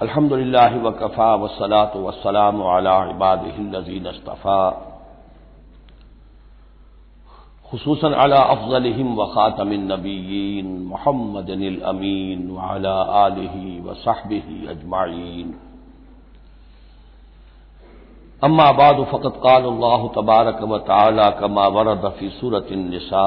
अल्हम्दुलिल्लाह वकफ़ा वसलात वसलाम अला इबादिल्लज़ीन अस्तफ़ा। खसूसन अला अफ़ज़लहिम व ख़ातमिन नबीयीन मुहम्मदिन अमीन व अला आलिहि व सहबिहि अजमाइन अम्मा बाद फ़कत क़ाल तबारक व तआला कमा वरद फ़ी सूरत निसा।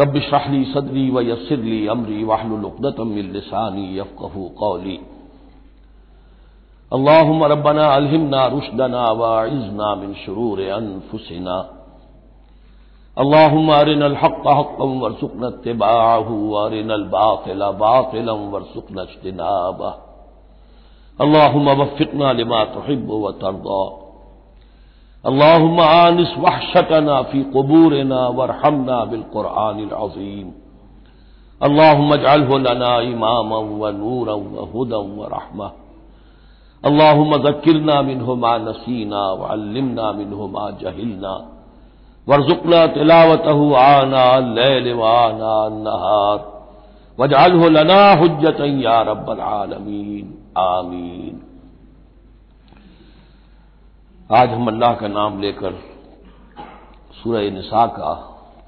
रब शाहली सदरी व यसरली अमरी वाहलुलुक़दतम मिन क़ौली। अल्लाहुम्म रब्बना अलहिमना रुश्दना व अइज़ना मिन शुरूर अनफुसिना। अल्लाहुम्म अरिनल हक़्क़ हक़्क़न वरज़ुक़ना इत्तिबाअहू व बातिला बातिलन वरज़ुक़ना इज्तिनाबह अल्लाहुम्म वफ़्फ़िक़ना लिमा तुहिब्बु व तर्दा। अल्लाहुम्म आनिस वहशतना फ़ी क़ुबूरिना वरहमना बिलक़ुरआनिल अज़ीम लना इमामन व नूरन व हुदन व रहमह अल्लाहुम्म ज़क्किरना मिन्हु मा नसीना व अल्लिमना मिन्हु मा जहिलना वरज़ुक़ना तिलावतहु आना लैल व आना नहार वजअलहु लना हुज्जतन या रब्बल आलमीन आमीन आज हम अल्लाह का नाम लेकर सूरह निसा का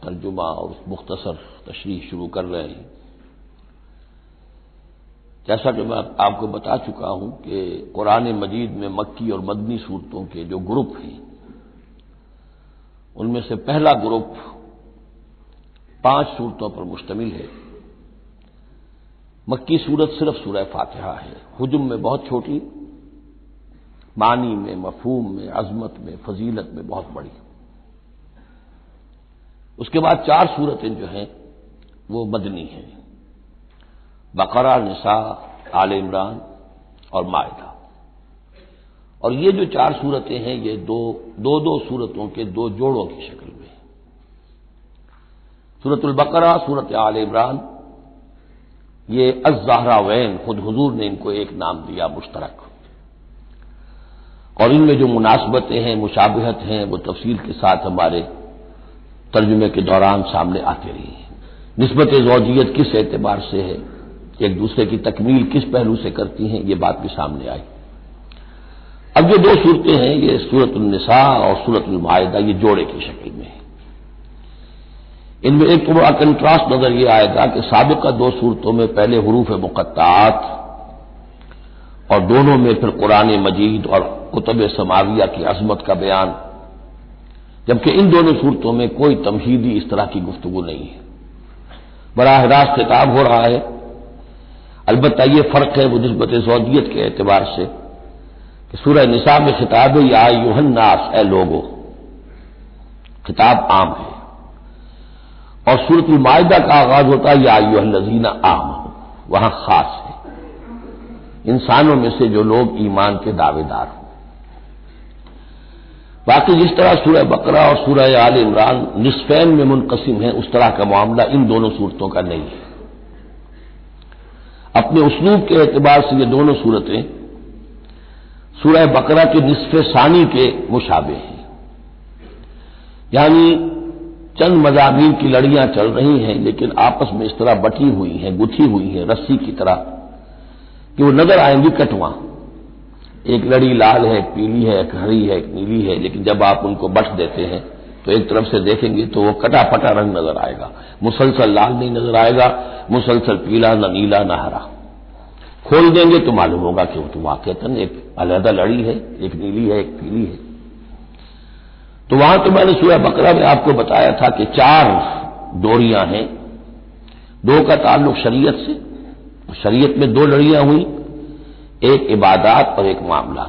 तर्जुमा और मुख्तसर तशरी शुरू कर रहे हैं। जैसा कि मैं आपको बता चुका हूँ कि कुरान मजीद में मक्की और मदनी सूरतों के जो ग्रुप हैं, उनमें से पहला ग्रुप पाँच सूरतों पर मुश्तमिल है। मक्की सूरत सिर्फ़ सूरह फातिहा है। हुजुम में बहुत छोटी मानी में, मफहूम में, अजमत में, फजीलत में बहुत बड़ी। उसके बाद चार सूरतें जो हैं, वो मदनी हैं। बकरा, निसा, आल इमरान और मायदा। और ये जो चार सूरतें हैं, ये दो दो दो सूरतों के दो जोड़ों की शक्ल में सूरतुल बकरा, सूरत आल इमरान, ये अजहरा वैन, खुद हुजूर ने इनको एक नाम दिया, मुश्तरक। और इनमें जो मुनासबतें हैं, मुशाबहत हैं, वो तफसील के साथ हमारे तर्जुमे के दौरान सामने आती रही हैं। नस्बत जौजियत किस एतबार से है? एक दूसरे की तकमील किस पहलू से करती हैं? ये बात भी सामने आई। अब जो दो सूरतें हैं, ये सूरतुलनिसा और सूरत सूरतुलमायदा, ये जोड़े की शक्ल में है। इनमें एक तो बड़ा कंट्रास्ट नज़र ये आएगा कि सबका दो सूरतों में पहले हरूफ मुकत्तात और दोनों में फिर कुरान मजीद और कुतुब समाविया की अजमत का बयान। जबकि इन दोनों सूरतों में कोई तमहीदी इस तरह की गुफ्तगु नहीं है। बराह रास्त खिताब हो रहा है। अलबत् ये फ़र्क है वो नस्बत जौदियत के एतबार से कि सूरह निसा में खिताब या युहन्नास ए लोगो, खिताब आम है। और सूरत मायदा का आगाज़ होता है, या युहल्लजीना आम वहाँ खास है। इंसानों में से जो लोग ईमान के दावेदार हों। बाकी जिस तरह सूरह बकरा और सूरह आल इमरान निसफैन में मुनकसिम है, उस तरह का मामला इन दोनों सूरतों का नहीं है। अपने उसलूब के एतबार से ये दोनों सूरतें, सूरह बकरा के निसफ सानी के मुशाबे हैं। यानी चंद मजामी की लड़ियाँ चल रही हैं, लेकिन आपस में इस तरह बटी हुई हैं, गुथी हुई हैं, रस्सी की तरह, कि वो नज़र आएँगी कटवा एक लड़ी लाल है, एक पीली है, एक हरी है, एक नीली है, लेकिन जब आप उनको बट देते हैं तो एक तरफ़ से देखेंगे तो वो कटा पटा रंग नज़र आएगा। मुसलसल लाल नहीं नज़र आएगा, मुसलसल पीला, न नीला, न हरा। खोल देंगे तो मालूम होगा कि वो तो वाकता एक अलहदा लड़ी है, एक नीली है, एक पीली है। तो वहाँ तो मैंने सूर्य बकरा में आपको बताया था कि चार डोरियाँ हैं। दो का ताल्लुक शरीयत से, शरीयत में दो लड़ियाँ हुई एक इबादत और एक मामला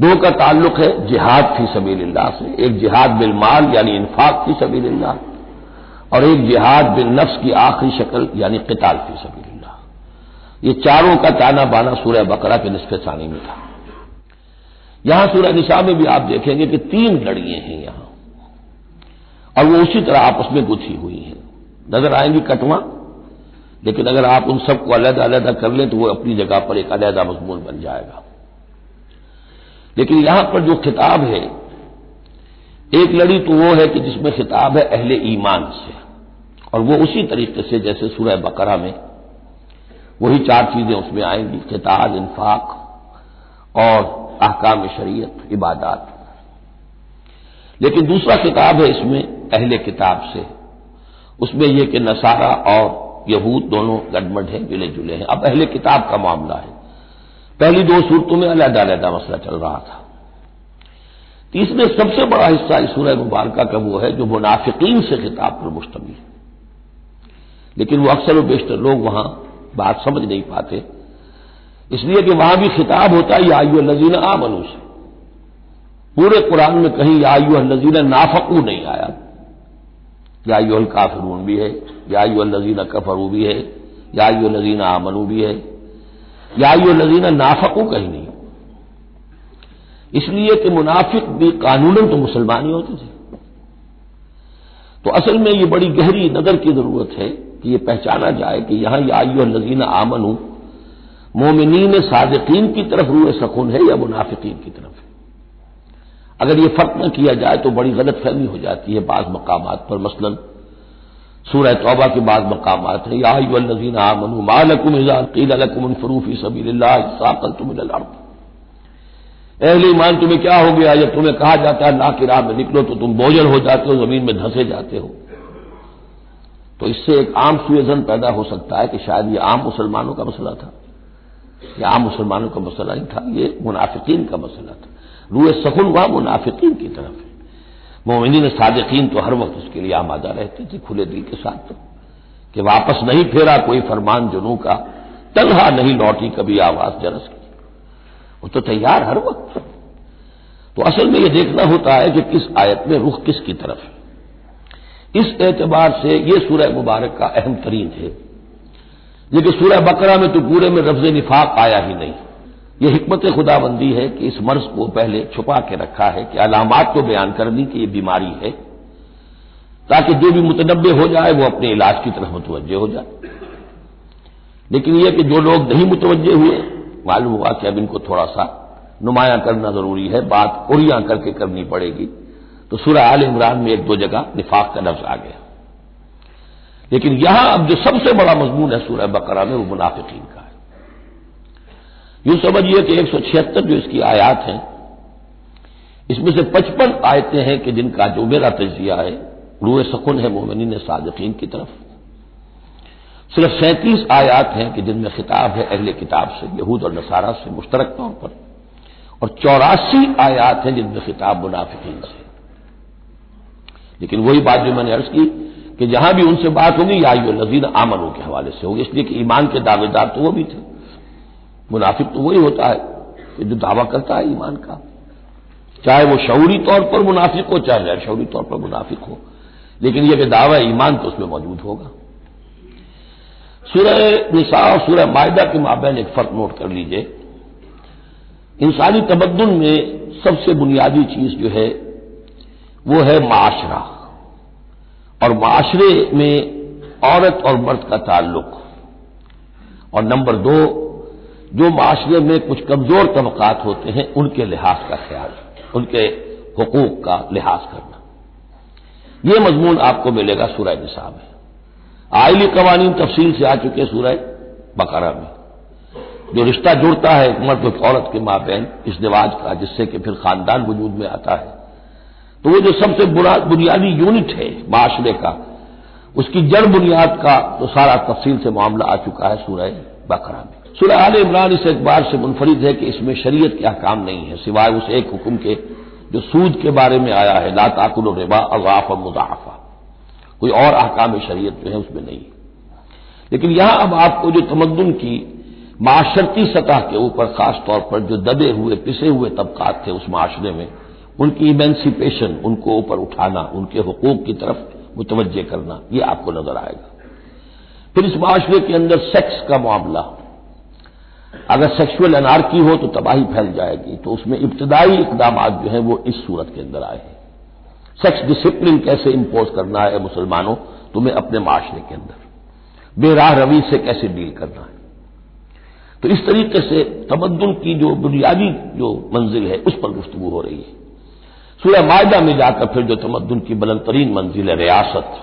दो का ताल्लुक है, जिहाद फ़ी सबील्ला से। एक जिहाद बिल माल, यानी इन्फाक फ़ी सबील्ला और एक जिहाद बिल नफ्स की आखिरी शक्ल, यानी किताल फ़ी सबील्ला ये चारों का ताना बाना सूर्य बकरा के निसफ सानी में था। यहाँ सूर्य निशा में भी आप देखेंगे कि तीन लड़िए हैं यहाँ। और वो उसी तरह आपस में गुथी हुई हैं। नज़र आएँगी कटवा लेकिन अगर आप उन सबको अलग अलग कर लें तो वो अपनी जगह पर एक अलहदा मजमून बन जाएगा। लेकिन यहाँ पर जो खिताब है, एक लड़ी तो वो है कि जिसमें खिताब है अहले ईमान से। और वो उसी तरीके से जैसे सूरह बकरा में, वही चार चीज़ें उसमें आएँगी, खिताब, इन्फाक और अहकाम शरीयत, इबादत। लेकिन दूसरा किताब है इसमें अहले किताब से। उसमें यह कि नसारा और यहूद दोनों गडमड हैं मिले जुले हैं। अब पहले किताब का मामला है। पहली दो सूरतों में अलहदा अलहदा मसला चल रहा था। तीसरे सबसे बड़ा हिस्सा इस सूरह मुबारक का वो है, जो मुनाफिकीन से खिताब पर मुश्तमिल है। लेकिन वो अक्सर व बेशतर लोग वहाँ बात समझ नहीं पाते। इसलिए कि वहाँ भी खिताब होता है यायु नजीन आ मनु से। पूरे कुरान में कहीं यायु नजीन नाफकू नहीं आया। या यायु काफरून भी है। यायु नजीन कफरू भी है यायु नजीन आमनू भी है। यायु नजीन नाफकू कहीं नहीं। इसलिए कि मुनाफिक भी कानून तो मुसलमान ही होते थे। तो असल में ये बड़ी गहरी नज़र की ज़रूरत है कि यह पहचाना जाए कि यहाँ यायु नजीन आमनू मोमिनीन सादकीन की तरफ़ रूए सकुन है या मुनाफिकीन की तरफ़ है। अगर यह फ़र्क न किया जाए तो बड़ी गलत फहमी हो जाती है बाज मकाम पर, मसलन सूरह तौबा के बाद मकाम है। या नजीन आमनु मालकुम कीलकुम फरूफी सबीकल तुम अहले ईमान, तुम्हें क्या हो गया? जब तुम्हें कहा जाता है, ना कि राह में निकलो तो तुम बोझल हो जाते हो, ज़मीन में धंसे जाते हो। तो इससे एक आम सुजन पैदा हो सकता है कि शायद ये आम मुसलमानों का मसला था। यह आम मुसलमानों का मसला नहीं था, ये मुनाफिकीन का मसला था। रूए सकुन वहाँ मुनाफिकीन की तरफ़। है मोमिन सादकीन तो हर वक्त उसके लिए आमादा रहते थे, खुले दिल के साथ तो। कि वापस नहीं फेरा कोई फरमान जुनू का, तनहा नहीं लौटी कभी आवाज़ जरस की। वो तो तैयार हर वक्त तो असल में यह देखना होता है कि किस आयत में रुख किसकी तरफ़ है। इस एतबार से यह सूरह मुबारक का अहम तरीन है। लेकिन सूरह बकरा में तो पूरे में रफ्ज निफाक आया ही नहीं। यह हमत खुदाबंदी है कि इस मर्ज को पहले छुपा के रखा है कि अलामत को बयान कर दी कि यह बीमारी है, ताकि जो भी मुतनबे हो जाए वो अपने इलाज की तरफ़ मुतवजह हो जाए। लेकिन यह कि जो लोग नहीं मुतवजह हुए, मालूम हुआ कि अब इनको थोड़ा सा नुमाया करना ज़रूरी है, बात उरिया करके करनी पड़ेगी। तो सूरह आल इमरान में एक दो जगह निफाक का लफ्ज आ गया। लेकिन यहाँ अब जो सबसे बड़ा मजमून है सूरह बकरा में, वो मुनाफिकीन का। यूँ समझिए कि एक सौ छिहत्तर जो इसकी आयात हैं, इसमें से पचपन आयतें हैं कि जिनका जो मेरा तजिया है, रूए सकुन है मोमिन सादकीन की तरफ़। सिर्फ़ सैंतीस आयात हैं कि जिनमें खिताब है अहले किताब से, यहूद और नसारा से मुश्तरक तौर पर। और चौरासी आयात हैं जिनमें खिताब मुनाफिकीन से। लेकिन वही बात जो मैंने अर्ज़ की कि जहाँ भी उनसे बात होगी, या यो नजीर आमनों के हवाले से होगी। इसलिए कि ईमान के दावेदार तो वो भी थे। मुनाफिक तो वही होता है जो दावा करता है ईमान का। चाहे वो शौरी तौर पर मुनाफिक हो, चाहे गैर शौरी तौर पर मुनाफिक हो। लेकिन यह कि दावा ईमान तो उसमें मौजूद होगा। सूरह निसा और सूरह मायदा के माबेन एक फ़र्क नोट कर लीजिए। इंसानी तमद्दन में सबसे बुनियादी चीज़ जो है, वो है माशरा। और माशरे में औरत और मर्द का ताल्लुक। और नंबर दो जो माशरे में कुछ कमज़ोर तबकात होते हैं, उनके लिहाज का ख्याल उनके हकूक का लिहाज करना। यह मजमून आपको मिलेगा सूरह निसाब में। आयली कवानीन तफसील से आ चुके सूरह बकरा में। जो रिश्ता जुड़ता है मर्द औरत के माबेन, इस रिवाज का, जिससे कि फिर खानदान वजूद में आता है। तो वो जो सबसे बुनियादी यूनिट है माशरे का, उसकी जड़ बुनियाद का तो सारा तफसील से मामला आ चुका है सूरह बकरा में। सूर्य आल इमरान इस एतबार से मुनफरिद है कि इसमें शरीयत के अहकाम नहीं है, सिवाय उस एक हुक्म के जो सूद के बारे में आया है, ला ताकुल रिबा, अजाफ, मुदाफा। कोई और अहकाम शरीयत जो है उसमें नहीं। लेकिन यहाँ अब आपको जो तमद्दन की माशरती सतह के ऊपर, खास तौर पर जो दबे हुए, पिसे हुए तबकात थे उस माशरे में, उनकी इमेंसिपेशन, उनको ऊपर उठाना, उनके हकूक की तरफ़ मुतवजह करना यह आपको नज़र आएगा। फिर इस माशरे के अंदर सेक्स का मामला अगर सेक्सुअल अनारकी हो तो तबाही फैल जाएगी। तो उसमें इब्तदाई इकदाम जो है वो इस सूरत के अंदर आए हैं। सेक्स डिसिप्लिन कैसे इम्पोज करना है मुसलमानों? तुम्हें अपने माशरे के अंदर। बेराह रवि से कैसे डील करना है? तो इस तरीके से तमद्दुन की जो बुनियादी जो मंजिल है, उस पर गुफ्तु हो रही है। सूर्य मायदा में जाकर फिर जो तमद्दुन की बुलंद तरीन मंजिल है, रियासत।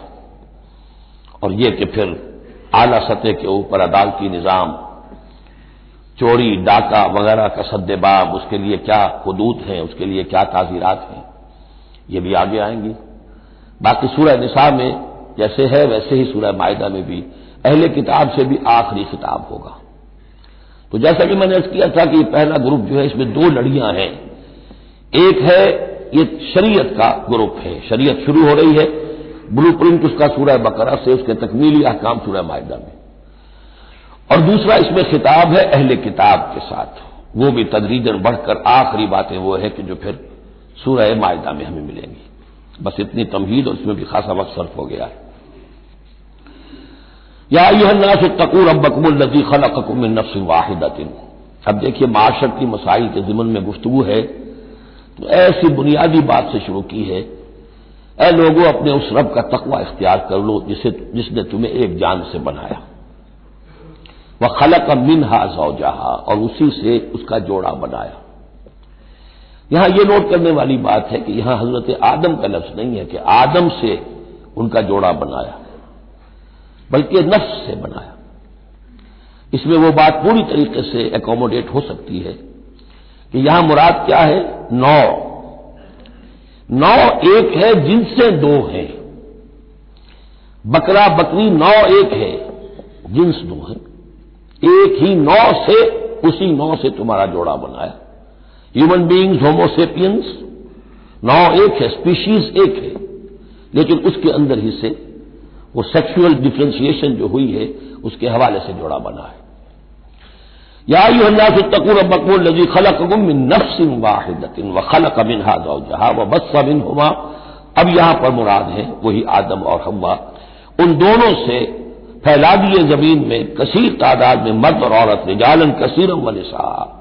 और यह कि फिर आला सतह के ऊपर अदालती निज़ाम चोरी, डाका वगैरह का सद्देबाब, उसके लिए क्या हदूत हैं, उसके लिए क्या ताजीरात हैं? ये भी आगे आएँगी। बाकी सूरह निसा में जैसे है, वैसे ही सूरह मायदा में भी, अहले किताब से भी आखिरी किताब होगा। तो जैसा कि मैंने किया था कि पहला ग्रुप जो है, इसमें दो लड़ियाँ हैं। एक है, ये शरीयत का ग्रुप है। शरीयत शुरू हो रही है ब्लू प्रिंट उसका सूरह बकरा से, उसके तकमीली अहकाम सूरह मायदा में। और दूसरा इसमें खिताब है, अहले किताब के साथ। वो भी तदरीजन बढ़कर आखिरी बातें वो है कि जो फिर सूरह मायदा में हमें मिलेंगी। बस इतनी तमहीद और इसमें भी खासा वक्त सर्फ हो गया है। या यह तकूर अब नजी खलकुम नफ्स वाहिदतिन। अब देखिए, माशरती मसाइल के जिमन में गुफ्तु है तो ऐसी बुनियादी बात से शुरू की है ए लोगों, अपने उस रब का तकवा इख्तियार कर लो, जिसे, जिसने तुम्हें एक जान से बनाया। वह खलक मिन हा जहा और उसी से उसका जोड़ा बनाया। यहाँ यह नोट करने वाली बात है कि यहाँ हज़रत आदम का लफ्ज नहीं है कि आदम से उनका जोड़ा बनाया बल्कि नफ्स से बनाया। इसमें वो बात पूरी तरीके से एकोमोडेट हो सकती है कि यहाँ मुराद क्या है? नौ। नौ एक है, जिनसे दो हैं। बकरा बकरी नौ एक है, जिन्स दो है। एक ही नौ से, उसी नौ से तुम्हारा जोड़ा बनाया। ह्यूमन बींग्स होमोसेपियंस नौ एक है स्पीशीज एक है। लेकिन उसके अंदर ही से वो सेक्सुअल डिफ्रेंशिएशन जो हुई है, उसके हवाले से जोड़ा बना है। या से तकुर मकबूल नजी खलक नफ्सिन वाहिदतिन व खलक मिन जहा व बस बिन हुआ अब यहाँ पर मुराद है, वही आदम और हवा उन दोनों से फैला दिए ज़मीन में, कसीर तादाद में मर्द और औरत, रिजालन कसीरम व निसा।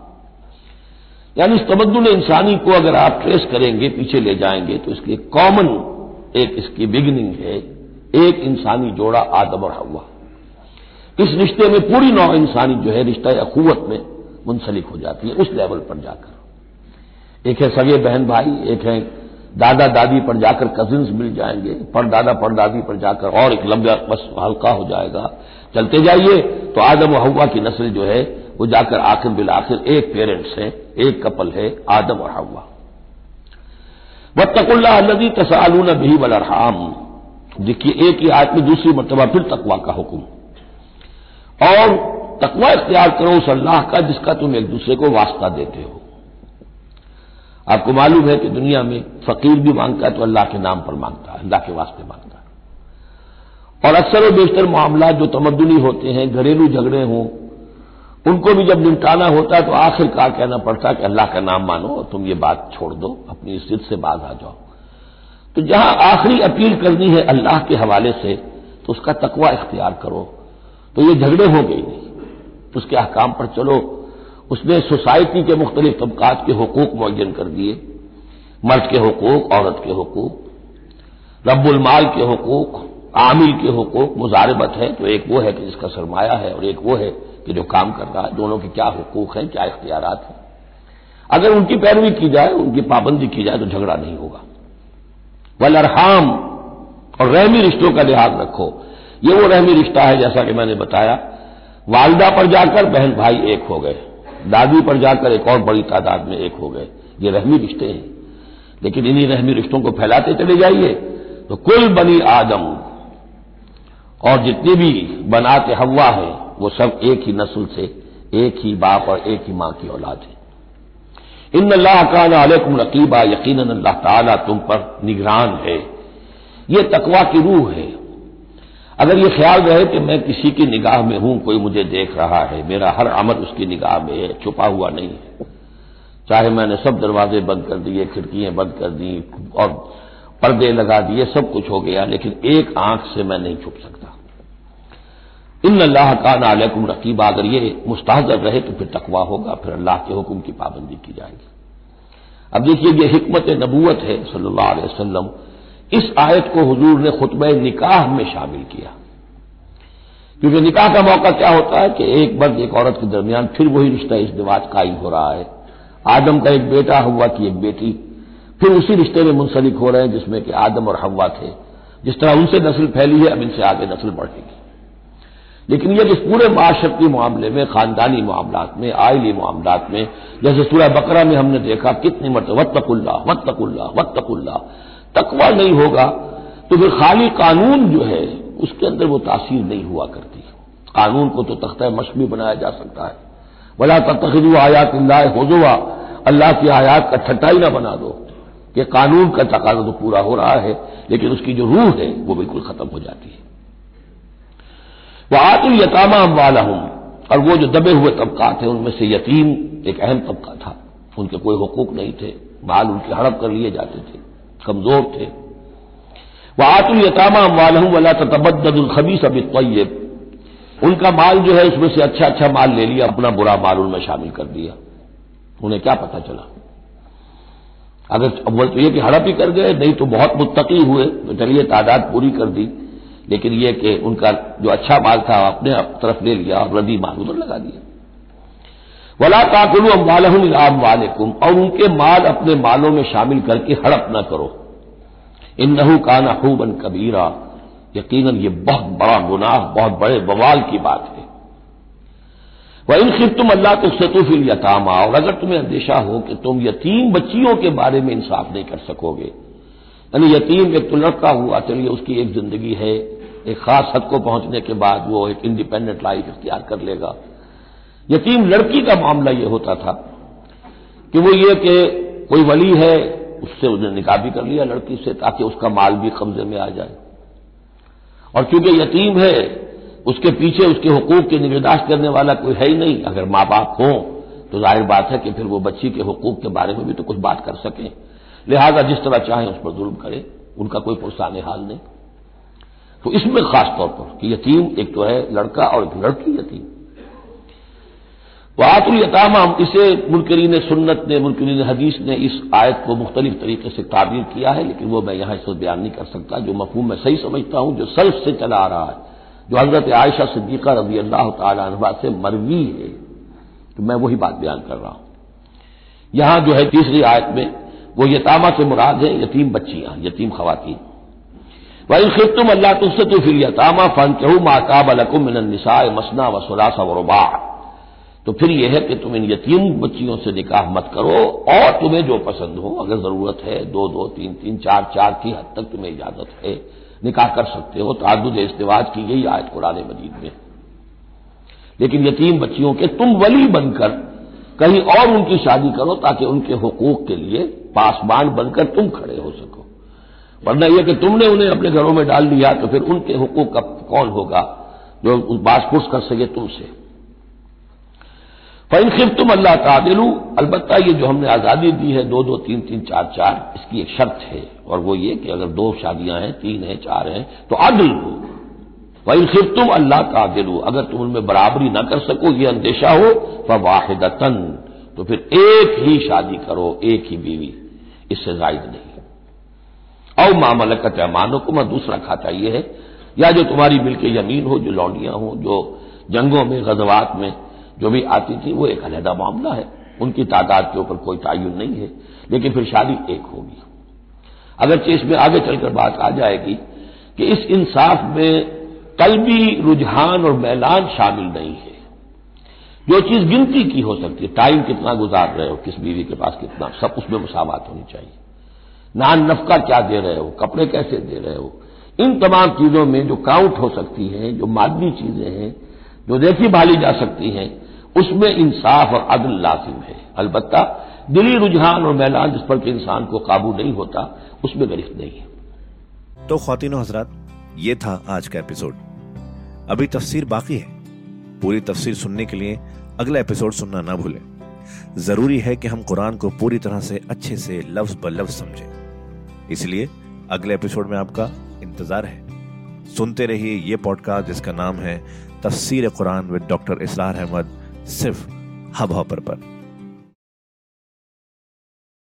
यानी इस तबदुल इंसानी को अगर आप ट्रेस करेंगे, पीछे ले जाएँगे तो इसकी कॉमन एक इसकी बिगिनिंग है, एक इंसानी जोड़ा आदम और हवा। इस रिश्ते में पूरी नौ इंसानी जो है, रिश्ता अखुवत में मुंसलिक हो जाती है, उस लेवल पर जाकर। एक है सगे बहन भाई, एक है दादा दादी पर जाकर कजिन्स मिल जाएँगे, परदादा परदादी पर जाकर और एक लंबा बस हल्का हो जाएगा। चलते जाइए तो आदम और हवा की नस्ल जो है, वो जाकर आखिर बिल आखिर एक पेरेंट्स है, एक कपल है, आदम और हवा। वत्तकुल्ला नदी तसालून भी वलरहाम देखिए, एक ही आदमी दूसरी मरतबा, फिर तकवा का हुक्म। और तकवा इख्तियार करो उस अल्लाह का जिसका तुम एक दूसरे को वास्ता देते हो। आपको मालूम है कि दुनिया में फकीर भी माँगता है तो अल्लाह के नाम पर माँगता है, अल्लाह के वास्ते माँगता है। और अक्सर और बेशतर मामला जो तमदनी होते हैं, घरेलू झगड़े हों, उनको भी जब निपटाना होता है तो आखिरकार कहना पड़ता है कि अल्लाह का नाम मानो और तुम ये बात छोड़ दो, अपनी स्थिति से बाज आ जाओ। तो जहाँ आखिरी अपील करनी है अल्लाह के हवाले से तो उसका तकवा इख्तियार करो। तो ये झगड़े हो गई नहीं। तो उसके अहकाम पर चलो उसने सोसाइटी के मुख्तलिफ़ तबकात के हकूक मुन कर दिए। मर्द के हकूक, औरत के हकूक, रब्बुल माल के हकूक, आमिल के हकूक, मुजारबत है तो एक वो है कि जिसका सरमाया है और एक वो है कि जो काम कर रहा है। दोनों के क्या हकूक हैं, क्या इख्तियार हैं? अगर उनकी पैरवी की जाए, उनकी पाबंदी की जाए तो झगड़ा नहीं होगा। वल अरहाम, और रहमी रिश्तों का लिहाज रखो। ये वो रहमी रिश्ता है, जैसा कि मैंने बताया। वालदा पर जाकर बहन भाई एक हो गए। दादी पर जाकर एक और बड़ी तादाद में एक हो गए। ये रहमी रिश्ते हैं। लेकिन इन्हीं रहमी रिश्तों को फैलाते चले जाइए। तो कुल बनी आदम और जितनी भी बनाते हवा है, वो सब एक ही नस्ल से, एक ही बाप और एक ही माँ की औलाद है। इन अल्लाह का अलैकुम रकीबा यकीन अल्लाह तुम पर निगरान है। ये तकवा की रूह है। अगर ये ख्याल रहे कि मैं किसी की निगाह में हूँ, कोई मुझे देख रहा है, मेरा हर अमल उसकी निगाह में है, छुपा हुआ नहीं है। चाहे मैंने सब दरवाजे बंद कर दिए, खिड़कियाँ बंद कर दी, और पर्दे लगा दिए, सब कुछ हो गया, लेकिन एक आँख से मैं नहीं छुप सकता। इन अल्लाह का नालकुम रकीबा, अगर ये मुस्ताजर रहे तो फिर तकवा होगा, फिर अल्लाह के हुक्म की पाबंदी की जाएगी। अब देखिए, ये हिकमत नबूत है, सल्लल्लाहु अलैहि वसल्लम इस आयत को हजूर ने खुतब निकाह में शामिल किया। क्योंकि निकाह का मौका क्या होता है कि एक मर्द, एक औरत के दरमियान फिर वही रिश्ता इस दिवाज कायम हो रहा है। आदम का एक बेटा हवा की एक बेटी, फिर उसी रिश्ते में मुंसलिक हो रहे हैं, जिसमें कि आदम और हवा थे। जिस तरह उनसे नस्ल फैली है, अब इनसे आगे नस्ल बढ़ेगी। लेकिन यह इस पूरे माशरती मामले में, खानदानी मामला में, आयली मामला में, जैसे सूर्य बकरा में हमने देखा, कितनी मरतब वत्तकुल्ला वत्तकुल्ला वत्तकुल्ला तकवा नहीं होगा तो फिर खाली कानून जो है, उसके अंदर वो तासीर नहीं हुआ करती। कानून को तो तख्ता मश बनाया जा सकता है। वला तखजू आयात होजुआ अल्लाह की आयात का ठट्टाई ना बना दो। कि कानून का तकाजा तो पूरा हो रहा है, लेकिन उसकी जो रूह है, वो बिल्कुल खत्म हो जाती है। वह आतुल यतामा वाला हूँ और वो जो दबे हुए तबकात हैं उनमें से यतीम एक अहम तबका था। उनके कोई हकूक नहीं थे माल उनके हड़प कर लिए जाते थे। कमज़ोर थे। वह आतुल यतामा हम वाला वला तबद्दुल खबीस अभी तयब उनका माल जो है उसमें से अच्छा अच्छा माल ले लिया, अपना बुरा माल उनमें शामिल कर दिया। उन्हें क्या पता चला? अगर अव्वल तो ये कि हड़प ही कर गए, नहीं तो बहुत मुत्तकी हुए तो चलिए तादाद पूरी कर दी। लेकिन यह कि उनका जो अच्छा माल था अपने तरफ़ ले लिया और रदी माल उधर लगा दिया। वला ताकुलू अम्बालहम वालेकुम और उनके माल अपने मालों में शामिल करके हड़प न करो। इन नहू काना खूबन कबीरा। यकीनन, ये बहुत बड़ा गुनाह, बहुत बड़े बवाल की बात है। वह इन खिर तुम अल्लाह तो सतुफिल यतामा, और अगर तुम्हें अंदेशा हो कि तुम यतीम बच्चियों के बारे में इंसाफ नहीं कर सकोगे, यानी यतीम एक तो हुआ चलिए उसकी एक ज़िंदगी है, एक खास हद को पहुँचने के बाद वो एक इंडिपेंडेंट लाइफ इख्तियार कर लेगा। यतीम लड़की का मामला यह होता था कि वो ये कि कोई वली है, उससे उसने निकाह भी कर लिया लड़की से ताकि उसका माल भी कब्जे में आ जाए। और चूँकि यतीम है, उसके पीछे उसके हकूक की निगहदाश्त करने वाला कोई है ही नहीं, अगर माँ बाप हों तो ज़ाहिर बात है कि फिर वो बच्ची के हकूक के बारे में भी तो कुछ बात कर सकें। लिहाजा जिस तरह चाहें उस पर जुल्म करें, उनका कोई पुरसान हाल नहीं। तो इसमें खास तौर पर कि यतीम एक तो है लड़का और एक लड़की यतीम। वातुल यतामा, इसे मुनकरीन सुन्नत ने, मुनकरीन हदीस ने इस आयत को मुख्तलिफ़ तरीके से ताबीर किया है, लेकिन वो मैं यहाँ इस बयान नहीं कर सकता, जो मफहूम मैं सही समझता हूँ, जो सल्फ से चला आ रहा है, जो हज़रत आयशा सिद्दीका रबी अल्लाह तला से मरवी है तो मैं वही बात बयान कर रहा हूँ। यहाँ जो है तीसरी आयत में, वो यतामा से मुराद है, यतीम बच्चियाँ, यतीम खवातीन। वही खिर तुम अल्लाह तुझसे तो फिर यतामा फन कहू माताब अलकुम मिनसाए मसना व सुलासा वरबा तो फिर यह है कि तुम इन यतीम बच्चियों से निकाह मत करो और तुम्हें जो पसंद हो, अगर ज़रूरत है, दो दो, तीन तीन, चार चार की हद तक तुम्हें इजाज़त है, निकाह कर सकते हो तादुद इस्तेवाज की गई आयत कुरान मजीद में। लेकिन यतीम बच्चियों के तुम वली बनकर, कहीं और उनकी शादी करो ताकि उनके हकूक के लिए पासबान बनकर तुम खड़े हो सको। वरना यह कि तुमने उन्हें अपने घरों में डाल लिया तो फिर उनके हकूक का कौन होगा जो बासपुस कर सके तुमसे? फिर खिर तुम अल्लाह तादिलू अलबत्ता ये जो हमने आज़ादी दी है, दो दो, तीन तीन, चार चार, इसकी एक शर्त है। और वो ये कि अगर दो शादियाँ हैं, तीन हैं, चार हैं तो आदिल हो। वही फिर तुम अल्लाह तादिलू अगर तुम उनमें बराबरी ना कर सको, ये अंदेशा हो, फवाहिदतन। तो फिर एक ही शादी करो, एक ही बीवी। इससे जायद नहीं। और मामलकत अमानों को मैं दूसरा खाता यह है, या जो तुम्हारी मिल के यमीन हो, जो लौंडियाँ हो, जो जंगों में, गजवात में जो भी आती थी, वो एक अलहदा मामला है। उनकी तादाद के ऊपर कोई तयन नहीं है, लेकिन फिर शादी एक होगी। अगरचे इसमें आगे चलकर बात आ जाएगी कि इस इंसाफ में कलबी, रुझान और मैलान शामिल नहीं है। जो चीज़ गिनती की हो सकती है, टाइम कितना गुजार रहे हो, किस बीवी के पास कितना, सब उसमें मुसावत होनी चाहिए। नान नफका क्या दे रहे हो, कपड़े कैसे दे रहे हो, इन तमाम चीज़ों में जो काउंट हो सकती हैं, जो मादनी चीज़ें हैं, जो देखी भाली जा सकती हैं उसमें इंसाफ और अदल लाजिम है। अलबत्ता दिली रुझान और मैलान जिस पर कि इंसान को काबू नहीं होता, उसमें गिरफ्त नहीं है। तो खातिन हजरात, ये था आज का एपिसोड। अभी तफसीर बाकी है। पूरी तफसीर सुनने के लिए अगला एपिसोड सुनना ना भूलें। ज़रूरी है कि हम कुरान को पूरी तरह से अच्छे से लफ्ज ब लफ्ज समझें। इसलिए अगले एपिसोड में आपका इंतज़ार है। सुनते रहिए ये पॉडकास्ट जिसका नाम है तफसीर Quran with doctor Israr Ahmed. सिर्फ़ हब हॉपर पर।